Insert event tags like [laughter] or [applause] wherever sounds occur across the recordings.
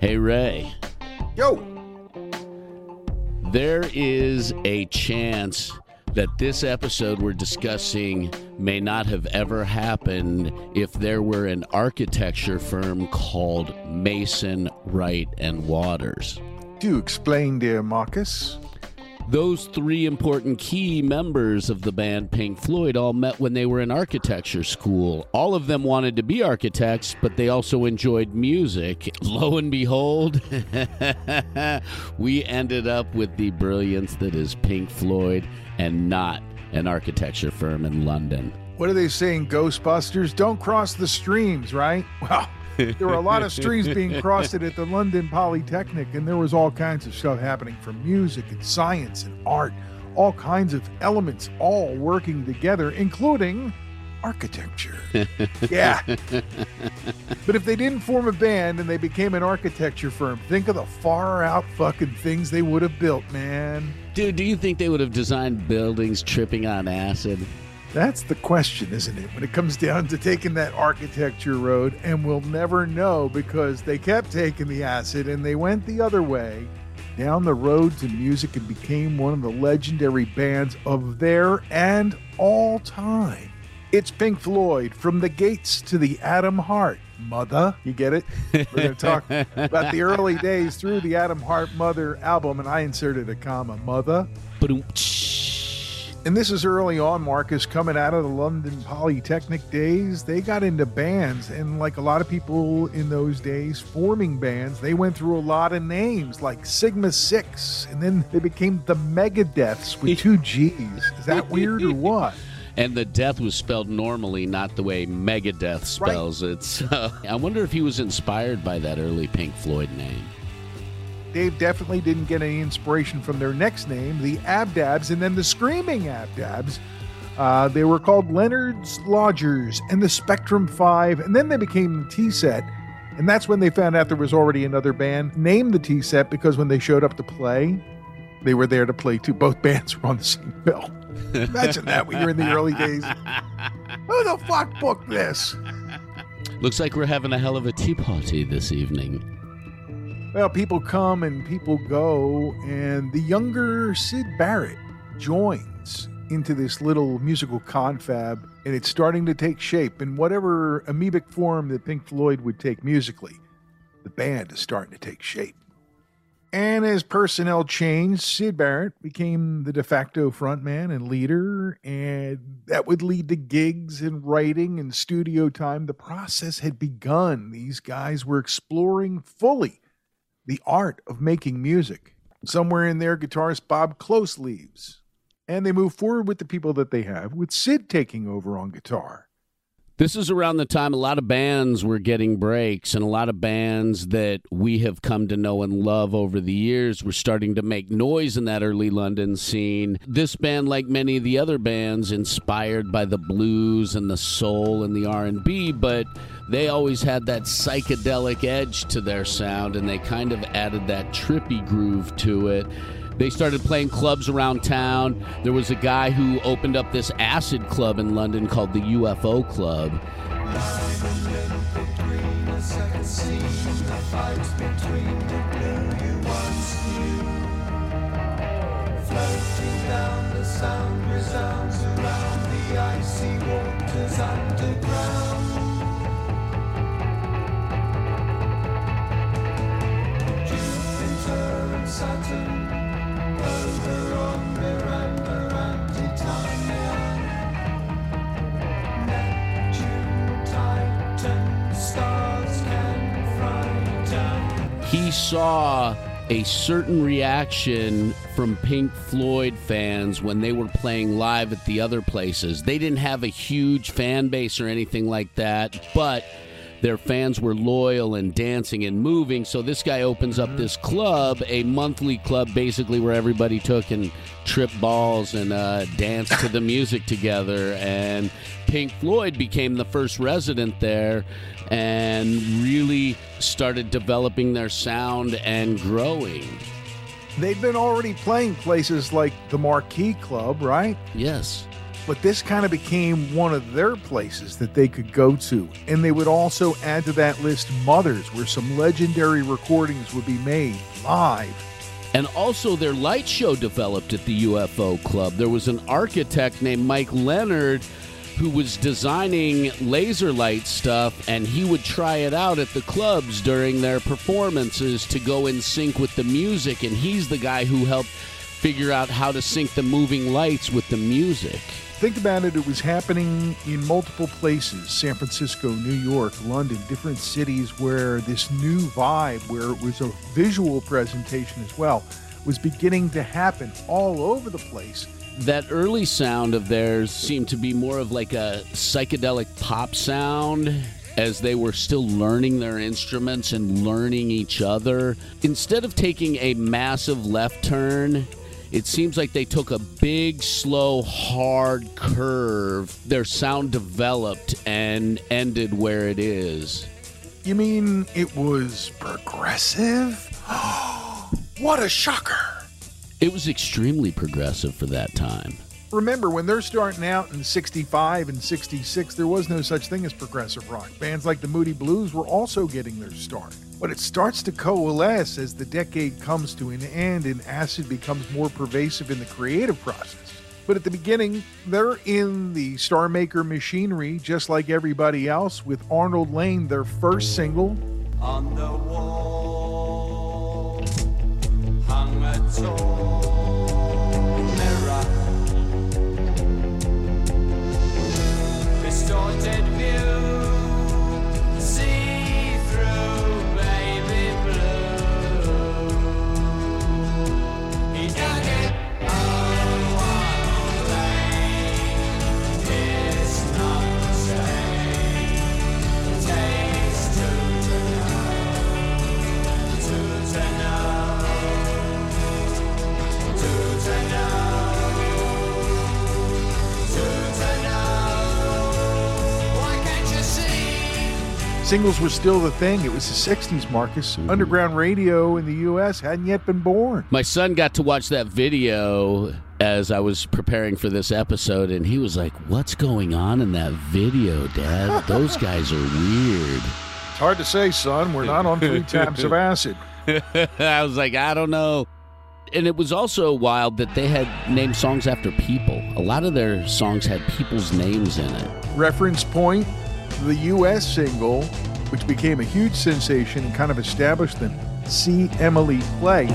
Hey, Ray. Yo. There is a chance that this episode we're discussing may not have ever happened if there were an architecture firm called Mason, Wright, and Waters. Do you explain, dear Marcus. Those three important key members of the band Pink Floyd all met when they were in architecture school. All of them wanted to be architects, but they also enjoyed music. [laughs] Lo and behold, [laughs] we ended up with the brilliance that is Pink Floyd and not an architecture firm in London. What are they saying, Ghostbusters? Don't cross the streams, right? [laughs] Well, there were a lot of streams being crossed at the London Polytechnic, and there was all kinds of stuff happening from music and science and art, all kinds of elements all working together, including architecture. [laughs] yeah. but if they didn't form a band and they became an architecture firm, think of the far out fucking things they would have built, man. Dude, do you think they would have designed buildings tripping on acid? That's the question, isn't it? When it comes down to taking that architecture road, and we'll never know because they kept taking the acid and they went the other way down the road to music and became one of the legendary bands of their and all time. It's Pink Floyd from the gates to the Atom Heart. Mother, you get it? We're going to talk about the early days through the Atom Heart Mother album, and I inserted a comma, Mother. And this is early on, Marcus, coming out of the London Polytechnic days. They got into bands, and like a lot of people in those days, forming bands, they went through a lot of names like Sigma Six, and then they became the Megadeths with two [laughs] G's. Is that weird or what? And the death was spelled normally, not the way Megadeth spells right. it. So [laughs] I wonder if he was inspired by that early Pink Floyd name. Dave definitely didn't get any inspiration from their next name, the Abdabs, and then the Screaming Abdabs. Uh, they were called Leonard's Lodgers and the Spectrum Five, and then they became T Set. And that's when they found out there was already another band named the T Set because when they showed up to play, they were there to play too. Both [laughs] bands were on the same bill. Imagine that when you're in the early days. Who the fuck booked this? Looks like we're having a hell of a tea party this evening. Well, people come and people go, and the younger Syd Barrett joins into this little musical confab, and it's starting to take shape in whatever amoebic form that Pink Floyd would take musically. The band is starting to take shape. And as personnel changed, Syd Barrett became the de facto frontman and leader, and that would lead to gigs and writing and studio time. The process had begun. These guys were exploring fully the art of making music. Somewhere in there, guitarist Bob Close leaves, and they move forward with the people that they have, with Syd taking over on guitar. This is around the time a lot of bands were getting breaks, and a lot of bands that we have come to know and love over the years were starting to make noise in that early London scene. This band, like many of the other bands, inspired by the blues and the soul and the R and B, but they always had that psychedelic edge to their sound, and they kind of added that trippy groove to it. They started playing clubs around town. There was a guy who opened up this acid club in London called the UFO Club. Saturn he saw a certain reaction from Pink Floyd fans when they were playing live at the other places. They didn't have a huge fan base or anything like that, but their fans were loyal and dancing and moving. So this guy opens up this club, a monthly club basically where everybody took and tripped balls and uh, danced to the music together. And Pink Floyd became the first resident there and really started developing their sound and growing. They've been already playing places like the Marquee Club, right? Yes. But this kind of became one of their places that they could go to. And they would also add to that list Mothers, where some legendary recordings would be made live. And also, their light show developed at the UFO Club. There was an architect named Mike Leonard who was designing laser light stuff, and he would try it out at the clubs during their performances to go in sync with the music. And he's the guy who helped figure out how to sync the moving lights with the music. Think about it, it was happening in multiple places San Francisco, New York, London, different cities where this new vibe, where it was a visual presentation as well, was beginning to happen all over the place. that early sound of theirs seemed to be more of like a psychedelic pop sound as they were still learning their instruments and learning each other. Instead of taking a massive left turn, it seems like they took a big, slow, hard curve. Their sound developed and ended where it is. You mean it was progressive? [gasps] what a shocker! It was extremely progressive for that time. Remember, when they're starting out in 65 and 66, there was no such thing as progressive rock. Bands like the Moody Blues were also getting their start. But it starts to coalesce as the decade comes to an end and acid becomes more pervasive in the creative process. But at the beginning, they're in the Star Maker machinery just like everybody else, with Arnold Layne, their first single, On the wall hung a Singles were still the thing. It was the 60s, Marcus. Underground radio in the U.S. hadn't yet been born. My son got to watch that video as I was preparing for this episode, and he was like, What's going on in that video, Dad? Those [laughs] guys are weird. It's hard to say, son. We're not on three tabs of acid. [laughs] I was like, I don't know. And it was also wild that they had named songs after people. A lot of their songs had people's names in it. Reference point the U.S. single, which became a huge sensation and kind of established them. See Emily Play.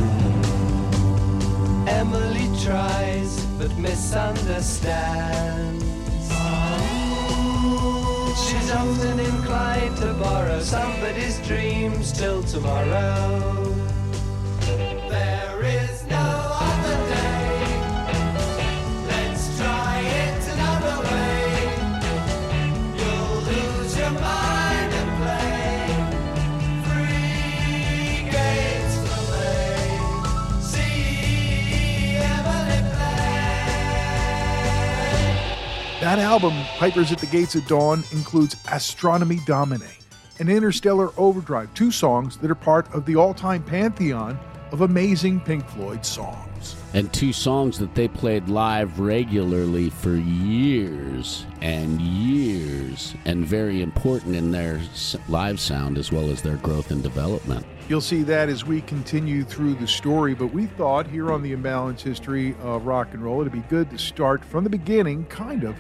Emily tries but misunderstands. She's often inclined to borrow somebody's dreams till tomorrow. That album, Pipers at the Gates of Dawn, includes Astronomy Domine. and Interstellar Overdrive, two songs that are part of the all time pantheon of amazing Pink Floyd songs. And two songs that they played live regularly for years and years, and very important in their live sound as well as their growth and development. You'll see that as we continue through the story, but we thought here on the Imbalanced History of Rock and Roll, it'd be good to start from the beginning, kind of.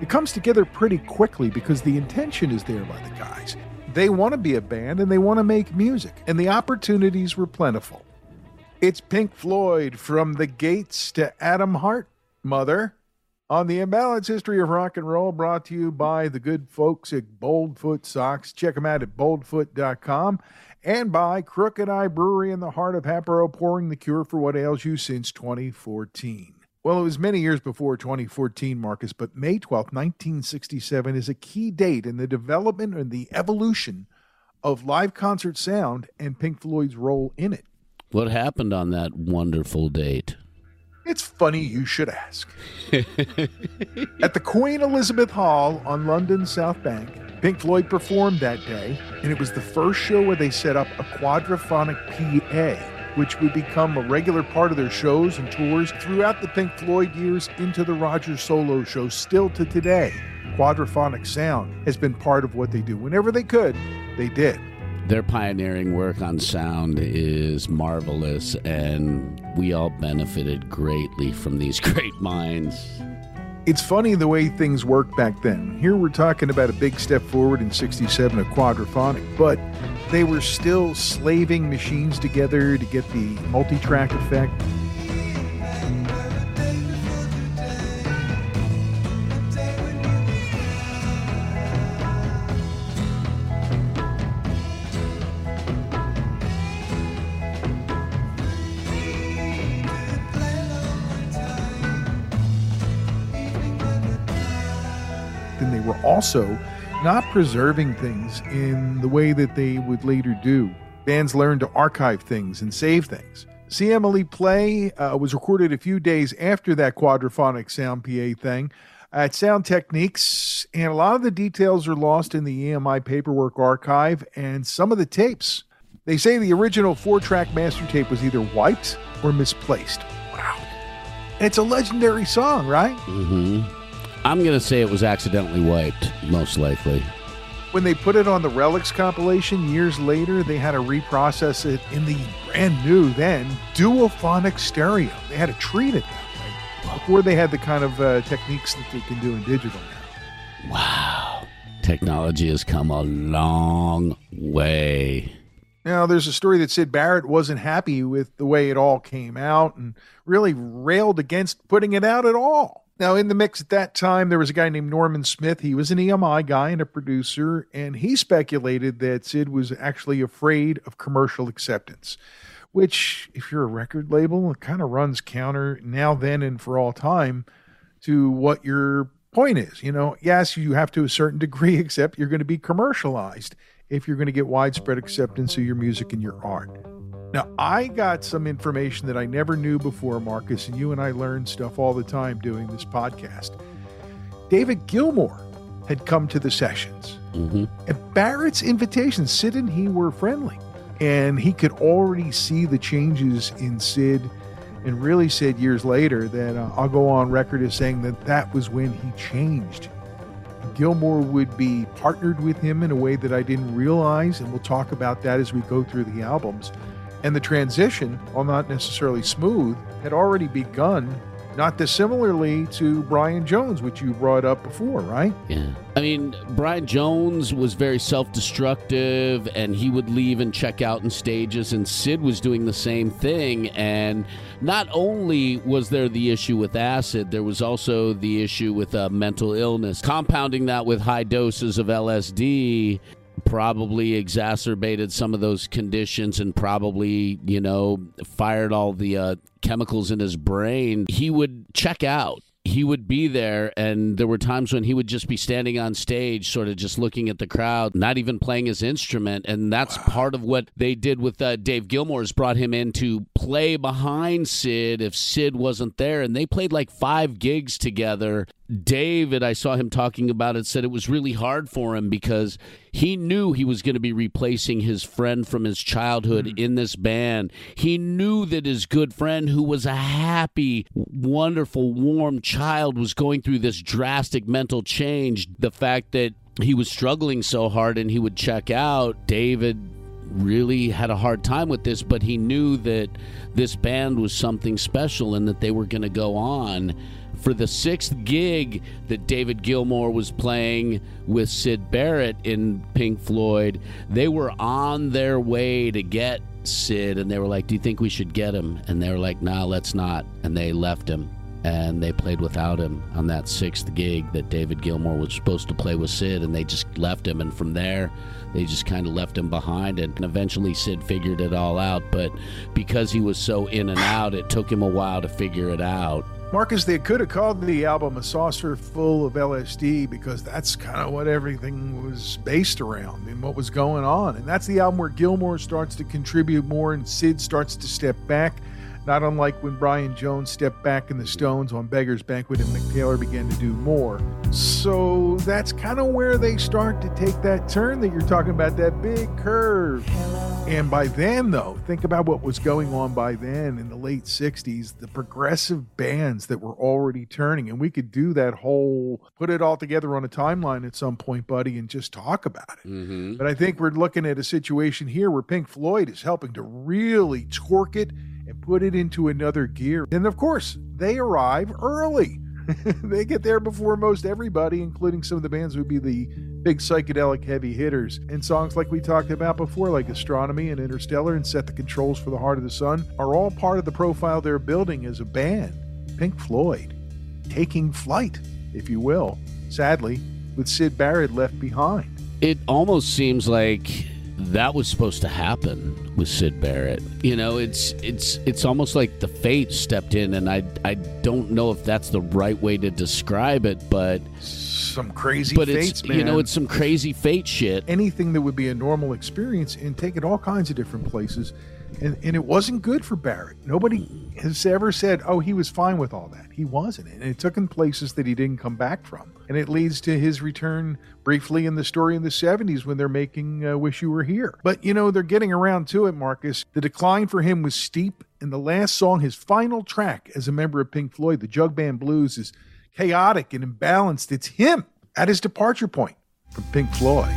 It comes together pretty quickly because the intention is there by the guys. They want to be a band and they want to make music, and the opportunities were plentiful. It's Pink Floyd from the Gates to Atom Heart, Mother, on the Imbalanced History of Rock and Roll, brought to you by the good folks at Boldfoot Socks. Check them out at boldfoot.com and by Crooked Eye Brewery in the heart of Hatboro, pouring the cure for what ails you since 2014. Well, it was many years before 2014, Marcus, but May 12th, 1967 is a key date in the development and the evolution of live concert sound and Pink Floyd's role in it. What happened on that wonderful date? It's funny you should ask. [laughs] At the Queen Elizabeth Hall on London's South Bank, Pink Floyd performed that day, and it was the first show where they set up a quadraphonic PA, which would become a regular part of their shows and tours throughout the Pink Floyd years into the Roger Solo show, still to today. Quadraphonic sound has been part of what they do. Whenever they could, they did. Their pioneering work on sound is marvelous, and we all benefited greatly from these [laughs] great minds. It's funny the way things worked back then. Here we're talking about a big step forward in 67 of quadraphonic, but they were still slaving machines together to get the multi track effect. Also not preserving things in the way that they would later do. Bands learned to archive things and save things. Emily Play uh, was recorded a few days after that quadraphonic sound PA thing at Sound Techniques, and a lot of the details are lost in the EMI paperwork archive and some of the tapes. They say the original four track master tape was either wiped or misplaced. Wow. It's a legendary song, right? hmm I'm going to say it was accidentally wiped, most likely. When they put it on the Relics compilation years later, they had to reprocess it in the brand new then duophonic stereo. They had to treat it that way before they had the kind of uh, techniques that they can do in digital now. Wow. Technology has come a long way. Now, there's a story that Syd Barrett wasn't happy with the way it all came out and really railed against putting it out at all. Now, in the mix at that time, there was a guy named Norman Smith. He was an EMI guy and a producer, and he speculated that Syd was actually afraid of commercial acceptance, which, if you're a record label, it kind of runs counter now, then, and for all time to what your point is. You know, yes, you have to a certain degree [laughs] accept you're going to be commercialized if you're going to get widespread acceptance of your music and your art. Now, I got some information that I never knew before, Marcus, and you and I learn stuff all the time doing this podcast. David Gilmour had come to the sessions. hmm At Barrett's invitation, Syd and he were friendly, and he could already see the changes in Syd. And really said years later that uh, I'll go on record as saying that that was when he changed. Gilmour would be partnered with him in a way that I didn't realize, and we'll talk about that as we go through the albums. And the transition, while not necessarily smooth, had already begun, not dissimilarly to Brian Jones, which you brought up before, right? Yeah. I mean, Brian Jones was very self destructive and he would leave and check out in stages, and Syd was doing the same thing. And not only was there the issue with acid, there was also the issue with uh, mental illness. Compounding that with high doses of LSD probably exacerbated some of those conditions and probably, you know, fired all the uh, chemicals in his brain. He would check out he would be there and there were times when he would just be standing on stage sort of just looking at the crowd not even playing his instrument and that's part of what they did with uh, dave gilmour's brought him in to play behind syd if syd wasn't there and they played like five gigs together David, I saw him talking about it, said it was really hard for him because he knew he was going to be replacing his friend from his childhood mm. in this band. He knew that his good friend, who was a happy, wonderful, warm child, was going through this drastic mental change. The fact that he was struggling so hard and he would check out, David really had a hard time with this, but he knew that this band was something special and that they were going to go on. For the sixth gig that David Gilmour was playing with Syd Barrett in Pink Floyd, they were on their way to get Syd, and they were like, Do you think we should get him? And they were like, Nah, let's not. And they left him and they played without him on that sixth gig that David Gilmour was supposed to play with Syd, and they just left him. And from there, they just kind of left him behind. And eventually, Syd figured it all out. But because he was so in and out, it took him a while to figure it out. Marcus, they could have called the album A Saucer Full of LSD because that's kind of what everything was based around and what was going on. And that's the album where Gilmour starts to contribute more and Syd starts to step back. Not unlike when Brian Jones stepped back in the Stones on Beggar's Banquet and Mick Taylor began to do more. So that's kind of where they start to take that turn that you're talking about, that big curve. And by then, though, think about what was going on by then in the late 60s, the progressive bands that were already turning. And we could do that whole, put it all together on a timeline at some point, buddy, and just talk about it. Mm-hmm. But I think we're looking at a situation here where Pink Floyd is helping to really torque it and put it into another gear. And of course, they arrive early. [laughs] they get there before most everybody, including some of the bands who would be the big psychedelic heavy hitters. And songs like we talked about before, like Astronomy and Interstellar and Set the Controls for the Heart of the Sun, are all part of the profile they're building as a band. Pink Floyd taking flight, if you will, sadly, with Syd Barrett left behind. It almost seems like that was supposed to happen with Syd Barrett. You know, it's it's it's almost like the fate stepped in, and I I don't know if that's the right way to describe it, but Some crazy but fates, it's man. you know it's some crazy fate shit. anything that would be a normal experience and take it all kinds of different places. And, and it wasn't good for Barrett. Nobody has ever said, oh, he was fine with all that. He wasn't. And it took him places that he didn't come back from. And it leads to his return briefly in the story in the 70s when they're making uh, Wish You Were Here. But, you know, they're getting around to it, Marcus. The decline for him was steep. And the last song, his final track as a member of Pink Floyd, the Jug Band Blues, is chaotic and imbalanced. It's him at his departure point from Pink Floyd.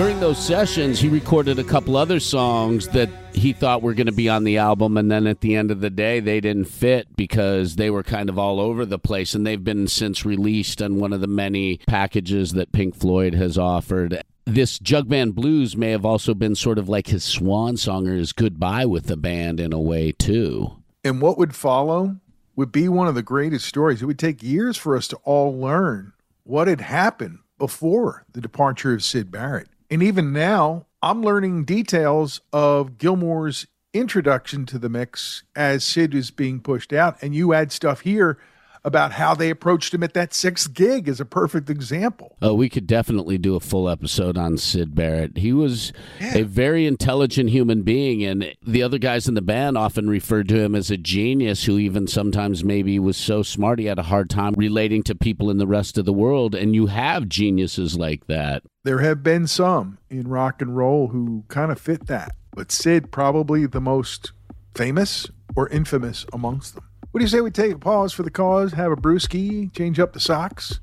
During those sessions, he recorded a couple other songs that he thought were going to be on the album, and then at the end of the day, they didn't fit because they were kind of all over the place, and they've been since released on one of the many packages that Pink Floyd has offered. This Jug Band Blues may have also been sort of like his swan song or his goodbye with the band in a way, too. And what would follow would be one of the greatest stories. It would take years for us to all learn what had happened before the departure of Syd Barrett. And even now, I'm learning details of Gilmour's introduction to the mix as Syd is being pushed out. And you add stuff here about how they approached him at that sixth gig is a perfect example. Oh, we could definitely do a full episode on Syd Barrett. He was a very intelligent human being, and the other guys in the band often referred to him as a genius who even sometimes maybe was so smart he had a hard time relating to people in the rest of the world. And you have geniuses like that. There have been some in rock and roll who kind of fit that, but Syd probably the most famous or infamous amongst them. What do you say we take a pause for the cause, have a brewski, change up the socks,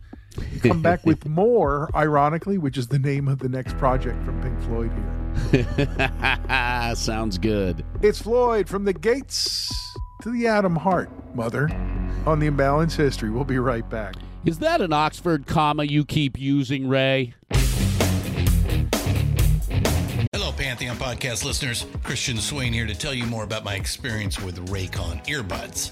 come back with [laughs] more, ironically, which is the name of the next project from Pink Floyd here. [laughs] Sounds good. It's Floyd from the gates to the Atom Heart, mother, on the imbalance history. We'll be right back. Is that an Oxford comma you keep using, Ray? Hello, Pantheon podcast listeners. Christian Swain here to tell you more about my experience with Raycon earbuds.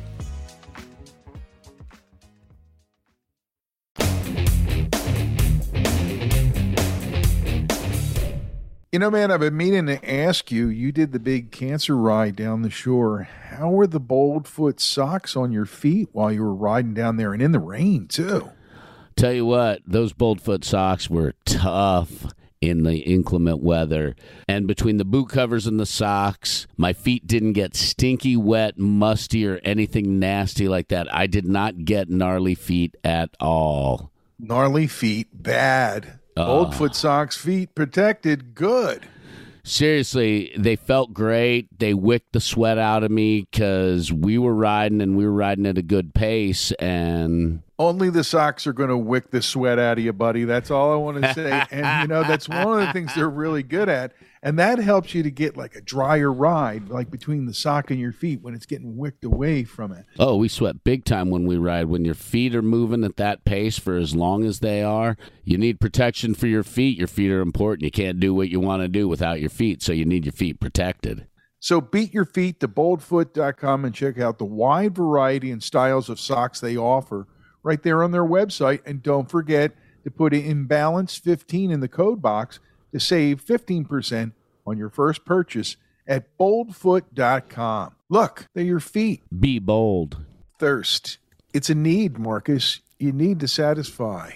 You know, man, I've been meaning to ask you. You did the big cancer ride down the shore. How were the Boldfoot socks on your feet while you were riding down there and in the rain, too? Tell you what, those Boldfoot socks were tough in the inclement weather. And between the boot covers and the socks, my feet didn't get stinky, wet, musty, or anything nasty like that. I did not get gnarly feet at all. Gnarly feet, bad. Bold foot socks, feet protected, good. Seriously, they felt great. They wicked the sweat out of me because we were riding and we were riding at a good pace. And Only the socks are going to wick the sweat out of you, buddy. That's all I want to say. [laughs] and, you know, that's one of the things they're really good at. And that helps you to get like a drier ride, like between the sock and your feet when it's getting wicked away from it. oh, we sweat big time when we ride. When your feet are moving at that pace for as long as they are, you need protection for your feet. Your feet are important. You can't do what you want to do without your feet, so you need your feet protected. So beat your feet to boldfoot.com and check out the wide variety and styles of socks they offer right there on their website. And don't forget to put imbalance 15 in the code box to save 15% on your first purchase at boldfoot.com. Look, they're your feet. Be bold. Thirst. It's a need, Marcus. You need to satisfy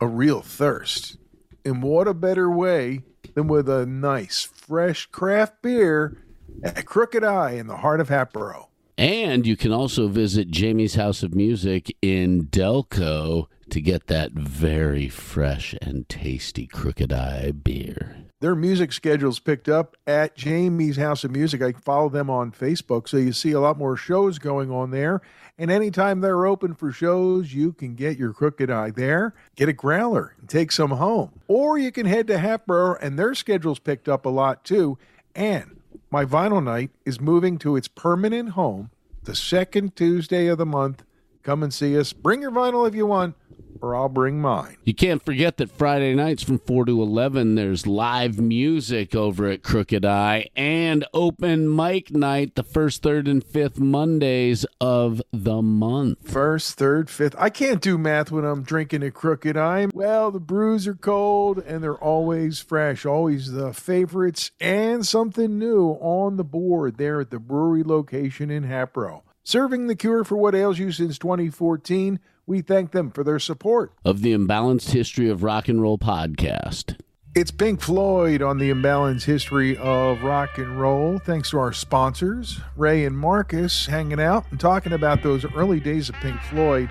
a real thirst. And what a better way than with a nice, fresh craft beer at Crooked Eye in the heart of Hatboro. And you can also visit Jamie's House of Music in Delco to get that very fresh and tasty Crooked Eye beer. Their music schedule's picked up at Jamie's House of Music. I follow them on Facebook, so you see a lot more shows going on there. And anytime they're open for shows, you can get your Crooked Eye there, get a growler, and take some home. Or you can head to Hatboro, and their schedule's picked up a lot too. And my vinyl night is moving to its permanent home the second Tuesday of the month. Come and see us. Bring your vinyl if you want, or I'll bring mine. You can't forget that Friday nights from 4 to 11, there's live music over at Crooked Eye and open mic night the first, third, and fifth Mondays of the month. First, third, fifth. I can't do math when I'm drinking a crooked eye. Well, the brews are cold and they're always fresh, always the favorites and something new on the board there at the brewery location in Hatboro. Serving the cure for what ails you since 2014, we thank them for their support. Of the Imbalanced History of Rock and Roll podcast. It's Pink Floyd on the imbalanced history of rock and roll. Thanks to our sponsors, Ray and Marcus, hanging out and talking about those early days of Pink Floyd.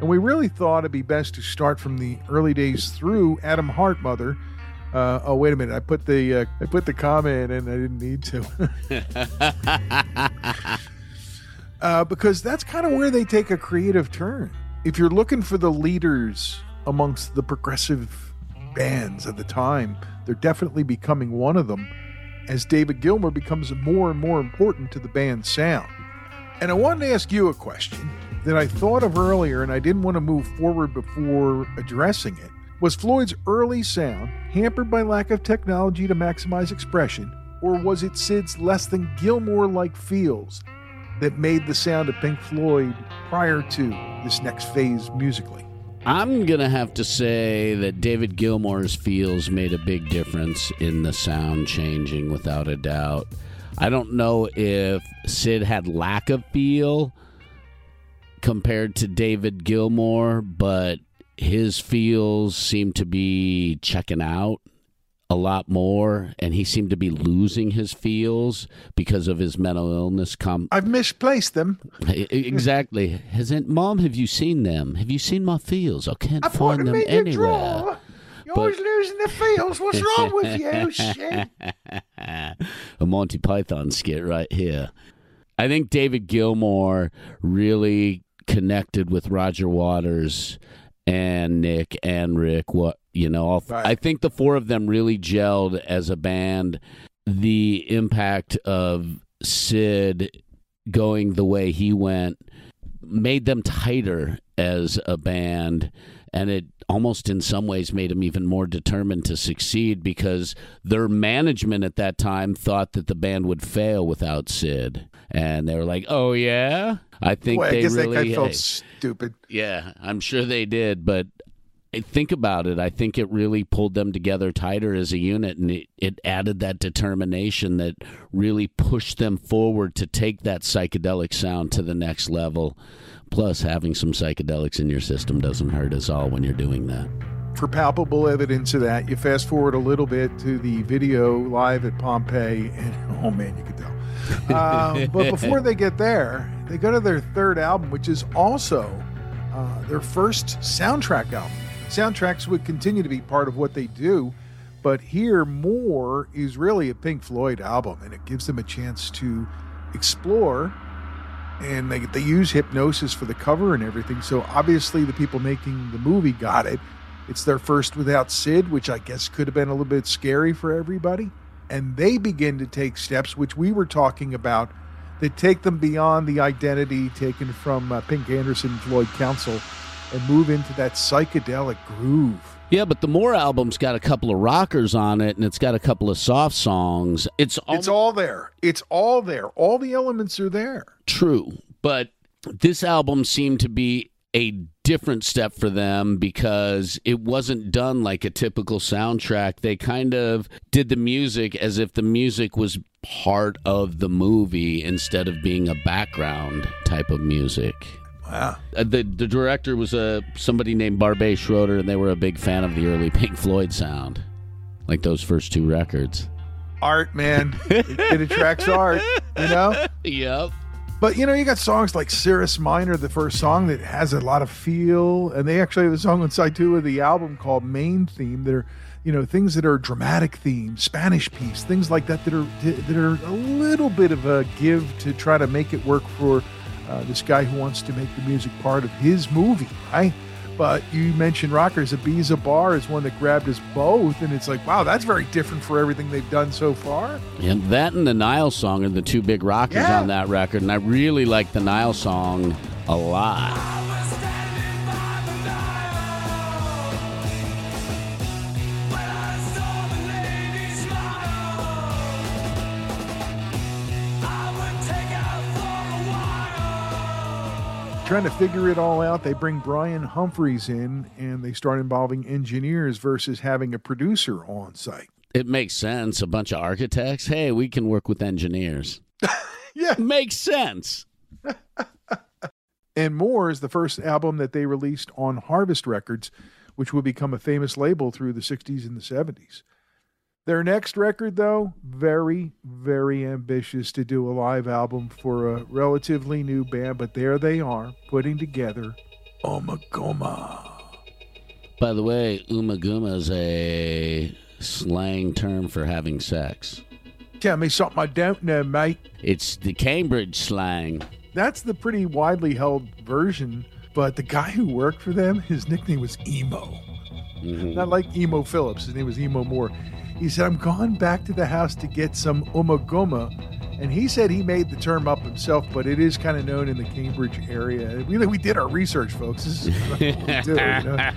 And we really thought it'd be best to start from the early days through Atom Heart Mother. Uh, oh wait a minute! I put the uh, I put the comment in. I didn't need to. [laughs] [laughs] uh, because that's kind of where they take a creative turn. If you're looking for the leaders amongst the progressive bands of the time, they're definitely becoming one of them as David Gilmour becomes more and more important to the band's sound. And I wanted to ask you a question that I thought of earlier and I didn't want to move forward before addressing it. Was Floyd's early sound hampered by lack of technology to maximize expression, or was it Syd's less than Gilmour like feels that made the sound of Pink Floyd prior to this next phase musically? I'm going to have to say that David Gilmour's feels made a big difference in the sound changing without a doubt. I don't know if Syd had lack of feel compared to David Gilmour, but his feels seem to be checking out a lot more and he seemed to be losing his feels because of his mental illness Come, I've misplaced them. Exactly hasn't mom have you seen them have you seen my feels i can't I find them anywhere. You're But- always losing the feels. What's wrong with you? [laughs] Shit. a Monty Python skit right here. I think David Gilmour really connected with Roger Waters and Nick and Rick. What you know, all, Right. I think the four of them really gelled as a band. The impact of Syd going the way he went made them tighter as a band and it almost in some ways made them even more determined to succeed because their management at that time thought that the band would fail without Syd and they were like oh yeah I think Boy, I they guess that really guy felt hey, stupid. yeah I'm sure they did but I think about it I think it really pulled them together tighter as a unit and it, it added that determination that really pushed them forward to take that psychedelic sound to the next level plus having some psychedelics in your system doesn't hurt us all when you're doing that For palpable evidence of that, you fast forward a little bit to the video live at Pompeii, and [laughs] oh man, you could tell. Um, but [laughs] before they get there, they go to their third album, which is also uh, their first soundtrack album. Soundtracks would continue to be part of what they do, but here, More is really a Pink Floyd album, and it gives them a chance to explore and they, they use hypnosis for the cover and everything. So obviously, the people making the movie got it. It's their first without Syd, which I guess could have been a little bit scary for everybody. And they begin to take steps, which we were talking about, that take them beyond the identity taken from uh, Pink Anderson Floyd Council and move into that psychedelic groove. yeah but the more album's got a couple of rockers on it and it's got a couple of soft songs it's It's all there. It's all there. All the elements are there. True, but this album seemed to be a different step for them because it wasn't done like a typical soundtrack. They kind of did the music as if the music was part of the movie instead of being a background type of music. Wow. Uh, the the director was a somebody named Barbet Schroeder, and they were a big fan of the early [laughs] Pink Floyd sound, like those first two records. Art, man. it, it attracts art, you know? [laughs] Yep. But you know, you got songs like Cirrus Minor, the first song that has a lot of feel, and they actually have a song on side two of the album called Main Theme that are, you know, things that are dramatic themes, Spanish piece, things like that that are that are a little bit of a give to try to make it work for uh, this guy who wants to make the music part of his movie, right? But you mentioned rockers. Ibiza Bar is one that grabbed us both, and it's like, wow, that's very different for everything they've done so far. And that and the Nile song are the two big rockers Yeah. on that record, and I really like the Nile song a lot. Trying to figure it all out, they bring Brian Humphries in and they start involving engineers versus having a producer on site. It makes sense. A bunch of architects. Hey, we can work with engineers. [laughs] Yeah. Makes sense. And More is the first album that they released on Harvest Records, which would become a famous label through the 60s and the 70s. Their next record, though, very, very ambitious to do a live album for a relatively new band, but there they are putting together Ummagumma. By the way, ummagumma is a slang term for having sex. Tell me something I don't know, mate. It's the Cambridge slang. That's the pretty widely held version, but the guy who worked for them, his nickname was Emo. Mm-hmm. Not like Emo Phillips, his name was Emo Moore. He said, I'm going back to the house to get some ummagumma. And he said he made the term up himself, but it is kind of known in the Cambridge area. We, we did our research, folks. This is what we do. You know?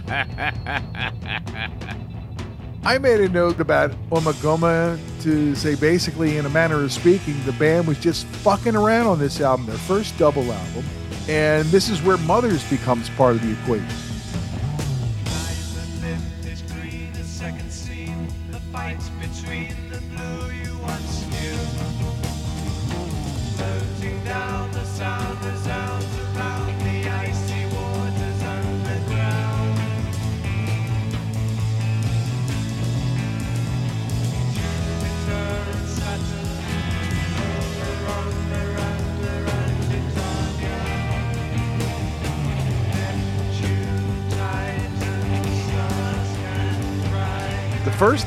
[laughs] I made a note about Ummagumma to say basically, in a manner of speaking, the band was just fucking around on this album, their first double album. And this is where Mothers becomes part of the equation.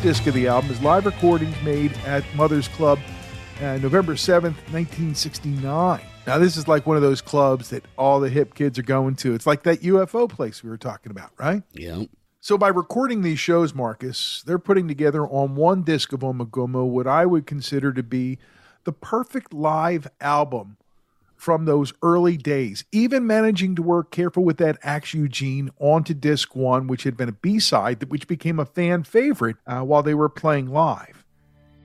Disc of the album is live recordings made at Mother's Club uh, November 7th, 1969. Now, this is like one of those clubs that all the hip kids are going to. It's like that UFO place we were talking about, right? Yeah. So, by recording these shows, Marcus, they're putting together on one disc of Ummagumma what I would consider to be the perfect live album from those early days, even managing to work careful with that Axe Eugene onto disc one, which had been a B side, that which became a fan favorite uh, while they were playing live.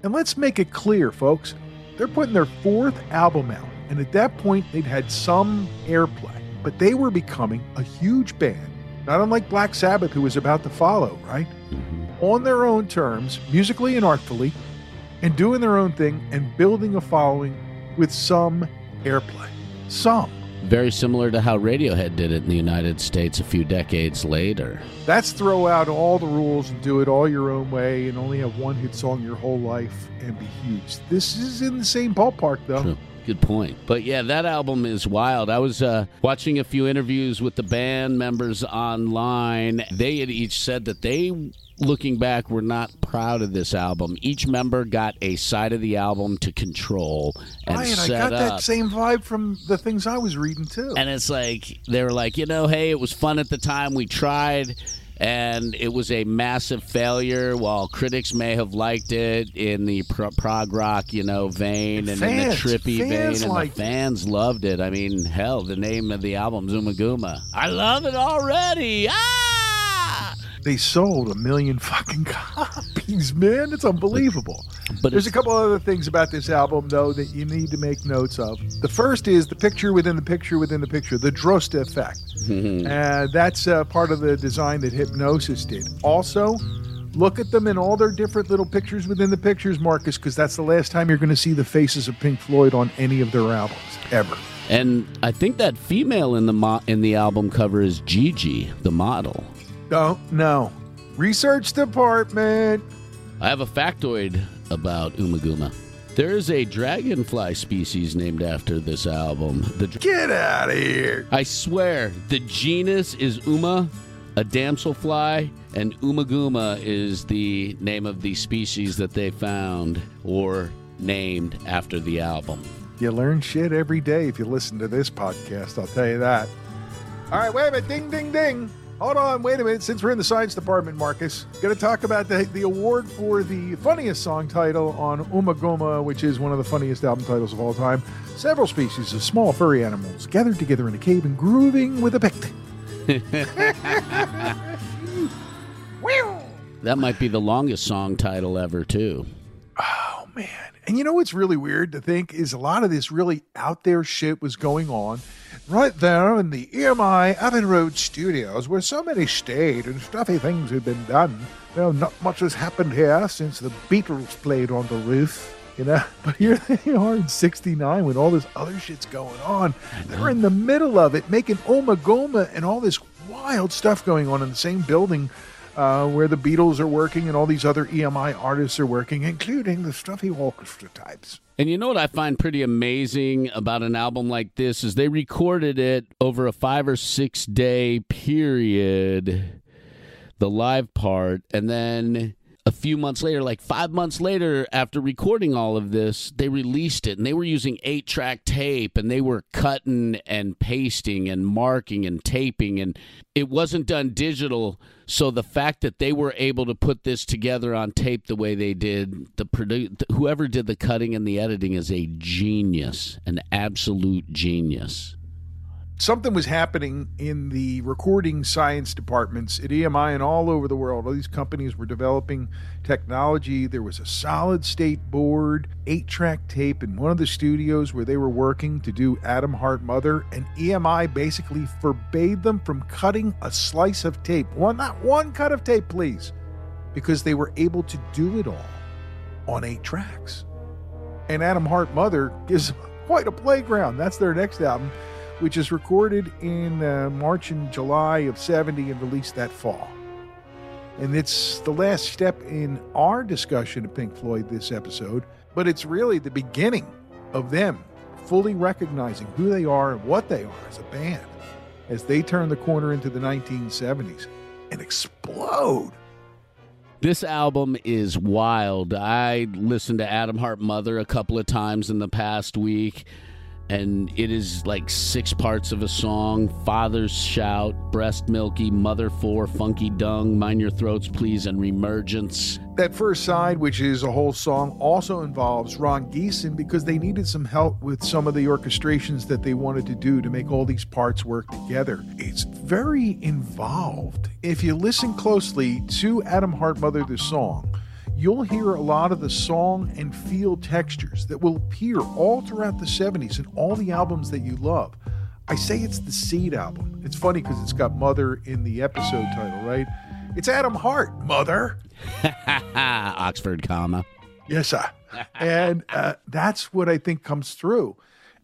And let's make it clear, folks, they're putting their fourth album out, and at that point, they'd had some airplay, but they were becoming a huge band, not unlike Black Sabbath, who was about to follow, right? On their own terms, musically and artfully, and doing their own thing and building a following with some airplay. Some. Very similar to how Radiohead did it in the United States a few decades later. That's throw out all the rules and do it all your own way and only have one hit song your whole life and be huge. This is in the same ballpark, though. True. Good point. But yeah, that album is wild. I was uh, watching a few interviews with the band members online. They had each said that they, looking back, we're not proud of this album. Each member got a side of the album to control and Brian, I got up. that same vibe from the things I was reading, too. And it's like they were like, you know, hey, it was fun at the time. We tried, and it was a massive failure. While critics may have liked it in the pro- prog rock, you know, vein and, in the trippy vein, and liked the fans loved it. I mean, hell, the name of the album, Ummagumma. I love it already. Ah! They sold a million fucking [laughs] copies, man. It's unbelievable. But There's a couple other things about this album, though, that you need to make notes of. The first is the picture within the picture within the picture, the Droste effect. and [laughs] that's uh, part of the design that Hipgnosis did. Also, look at them in all their different little pictures within the pictures, Marcus, because that's the last time you're going to see the faces of Pink Floyd on any of their albums, ever. And I think that female in the mo- in the album cover is Gigi, the model. Don't know. Research department. I have a factoid about Ummagumma. There is a dragonfly species named after this album. The Get out of here. I swear, the genus is Umma, a damselfly, and Ummagumma is the name of the species that they found or named after the album. You learn shit every day if you listen to this podcast, I'll tell you that. All right, wait a minute. Ding, ding, ding. Hold on, wait a minute. Since we're in the science department, Marcus, going to talk about the, the award for the funniest song title on Ummagumma, which is one of the funniest album titles of all time. Several species of small furry animals gathered together in a cave and grooving with a Pict. [laughs] That might be the longest song title ever, too. Oh man. And you know what's really weird to think is a lot of this really out there shit was going on right there in the EMI Abbey Road studios where so many stayed and stuffy things had been done. Well, not much has happened here since the Beatles played on the roof. You know, [laughs] but here they are in '69 when all this other shit's going on. They're in the middle of it, making Ummagumma and all this wild stuff going on in the same building uh, where the Beatles are working and all these other EMI artists are working, including the stuffy orchestra types. And you know what I find pretty amazing about an album like this is they recorded it over a five or six day period, the live part, and then a few months later, like five months later, after recording all of this, they released it and they were using eight track tape and they were cutting and pasting and marking and taping and it wasn't done digital. So the fact that they were able to put this together on tape the way they did, the produ- whoever did the cutting and the editing is a genius, an absolute genius. Something was happening in the recording science departments at EMI and all over the world. All these companies were developing technology. There was a solid state board, eight track tape in one of the studios where they were working to do Atom Heart Mother, and EMI basically forbade them from cutting a slice of tape. One, not one cut of tape, please, because they were able to do it all on eight tracks. And Atom Heart Mother is [laughs] quite a playground. That's their next album which is recorded in uh, March and July of 70 and released that fall. And it's the last step in our discussion of Pink Floyd this episode, but it's really the beginning of them fully recognizing who they are and what they are as a band as they turn the corner into the 1970s and explode. This album is wild. I listened to Atom Heart Mother a couple of times in the past week and it is like six parts of a song. Father's shout breast milky mother four funky dung mind your throats please and remergence that first side which is a whole song also involves ron geesin because they needed some help with some of the orchestrations that they wanted to do to make all these parts work together. It's very involved. If you listen closely to atom heart mother the song you'll hear a lot of the song and feel textures that will appear all throughout the 70s in all the albums that you love. I say it's the Seed album. It's funny because it's got Mother in the episode title, right? It's Atom Heart, Mother. [laughs] Oxford comma. Yes, sir. and uh, that's what I think comes through.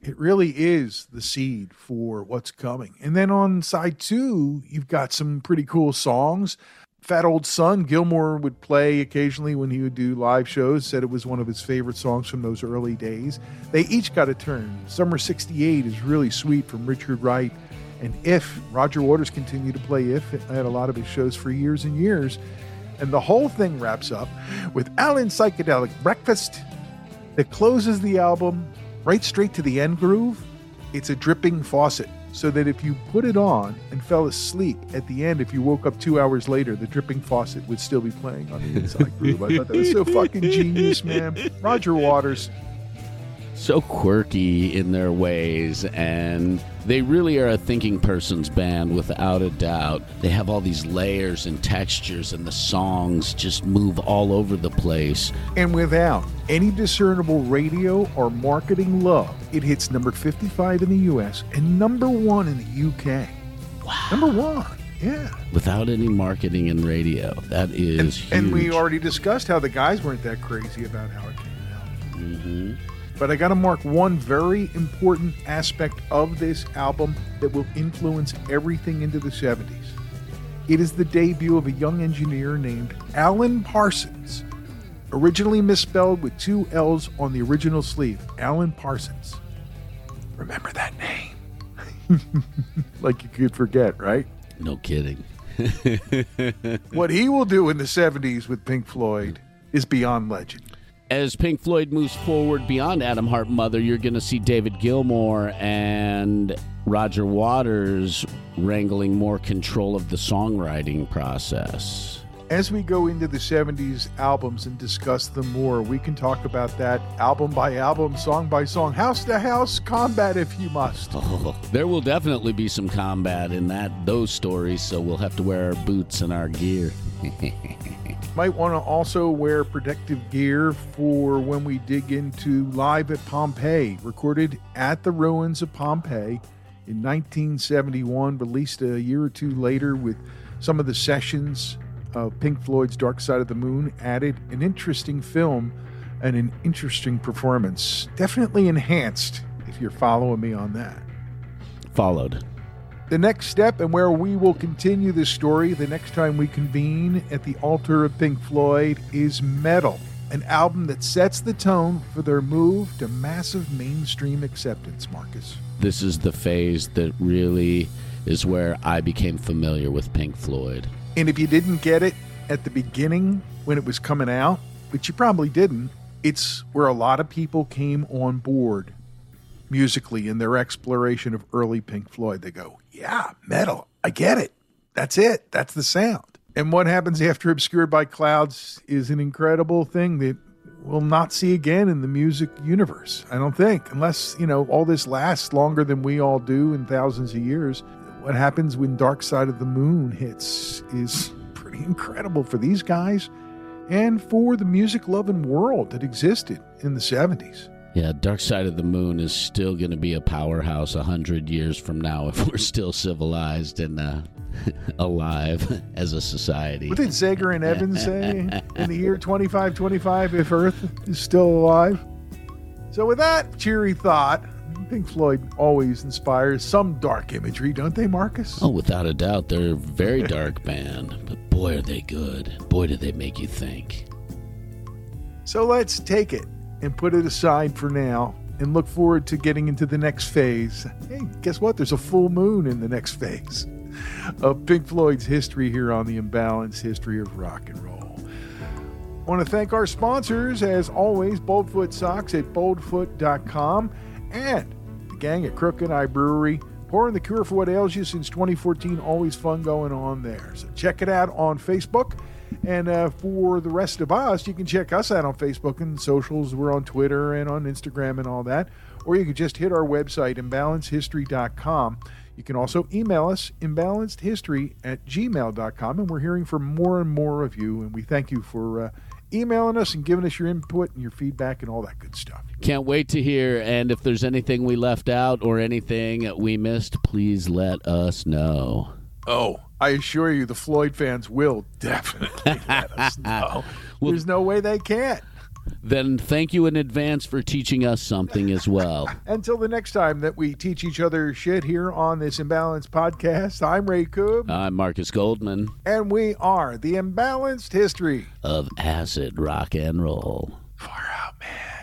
It really is the seed for what's coming. And then on side two, you've got some pretty cool songs. Fat Old Son, Gilmour would play occasionally when he would do live shows, said it was one of his favorite songs from those early days. They each got a turn. Summer 68 is really sweet from Richard Wright. And If, Roger Waters continued to play If at a lot of his shows for years and years. And the whole thing wraps up with Alan Psychedelic Breakfast that closes the album right straight to the end groove. It's a dripping faucet so that if you put it on and fell asleep at the end, if you woke up two hours later, the dripping faucet would still be playing on the inside groove. I thought that was so fucking genius, man. Roger Waters. So quirky in their ways, and they really are a thinking person's band without a doubt. They have all these layers and textures, and the songs just move all over the place. And without any discernible radio or marketing love, it hits number 55 in the US and number one in the UK. Wow. Number one. Yeah. Without any marketing and radio. That is And, huge. and we already discussed how the guys weren't that crazy about how it came out. Mhm. But I got to mark one very important aspect of this album that will influence everything into the 70s. It is the debut of a young engineer named Alan Parsons, originally misspelled with two L's on the original sleeve. Alan Parsons. Remember that name. [laughs] like you could forget, right? No kidding. [laughs] What he will do in the 70s with Pink Floyd is beyond legend. As Pink Floyd moves forward beyond Atom Heart Mother, you're going to see David Gilmour and Roger Waters wrangling more control of the songwriting process. As we go into the 70s albums and discuss them more, we can talk about that album by album, song by song, house to house combat if you must. Oh, [laughs] there will definitely be some combat in that those stories, so we'll have to wear our boots and our gear. [laughs] Might want to also wear protective gear for when we dig into Live at Pompeii, recorded at the ruins of Pompeii in 1971, released a year or two later with some of the sessions of Pink Floyd's Dark Side of the Moon added. An interesting film and an interesting performance. Definitely enhanced, if you're following me on that. Followed. The next step, and where we will continue this story the next time we convene at the altar of Pink Floyd, is Meddle, an album that sets the tone for their move to massive mainstream acceptance, Marcus. This is the phase that really is where I became familiar with Pink Floyd. And if you didn't get it at the beginning when it was coming out, which you probably didn't, it's where a lot of people came on board musically in their exploration of early Pink Floyd. They go, Yeah, Meddle. I get it. That's it. That's the sound. And what happens after Obscured by Clouds is an incredible thing that we'll not see again in the music universe. I don't think, unless, you know, all this lasts longer than we all do in thousands of years. What happens when Dark Side of the Moon hits is [laughs] pretty incredible for these guys and for the music loving world that existed in the 70s. Yeah, Dark Side of the Moon is still going to be a powerhouse a hundred years from now if [laughs] we're still civilized and uh, [laughs] alive as a society. What did Zager and Evans [laughs] say in the year 2525 if Earth is still alive? So, with that cheery thought, Pink Floyd always inspires some dark imagery, don't they, Marcus? Oh, without a doubt, they're a very dark band, but boy, are they good. Boy, do they make you think. So, let's take it and put it aside for now and look forward to getting into the next phase. Hey, guess what? There's a full moon in the next phase of Pink Floyd's history here on the Imbalanced History of Rock and Roll. I want to thank our sponsors, as always, Boldfoot Socks at boldfoot.com and the gang at Crooked Eye Brewery. Pouring the cure for what ails you since 2014. Always fun going on there. So check it out on Facebook. And uh, for the rest of us, you can check us out on Facebook and socials. We're on Twitter and on Instagram and all that. Or you can just hit our website, imbalancedhistory.com. You can also email us, imbalancedhistory at gmail.com. And we're hearing from more and more of you. And we thank you for uh, emailing us and giving us your input and your feedback and all that good stuff. Can't wait to hear. And if there's anything we left out or anything we missed, please let us know. Oh, I assure you, the Floyd fans will definitely [laughs] let us know. There's no way they can't. Then thank you in advance for teaching us something as well. [laughs] Until the next time that we teach each other shit here on this Imbalanced podcast, I'm Ray Koob. I'm Marcus Goldman And we are the Imbalanced History. of Acid Rock and Roll. Far out, man.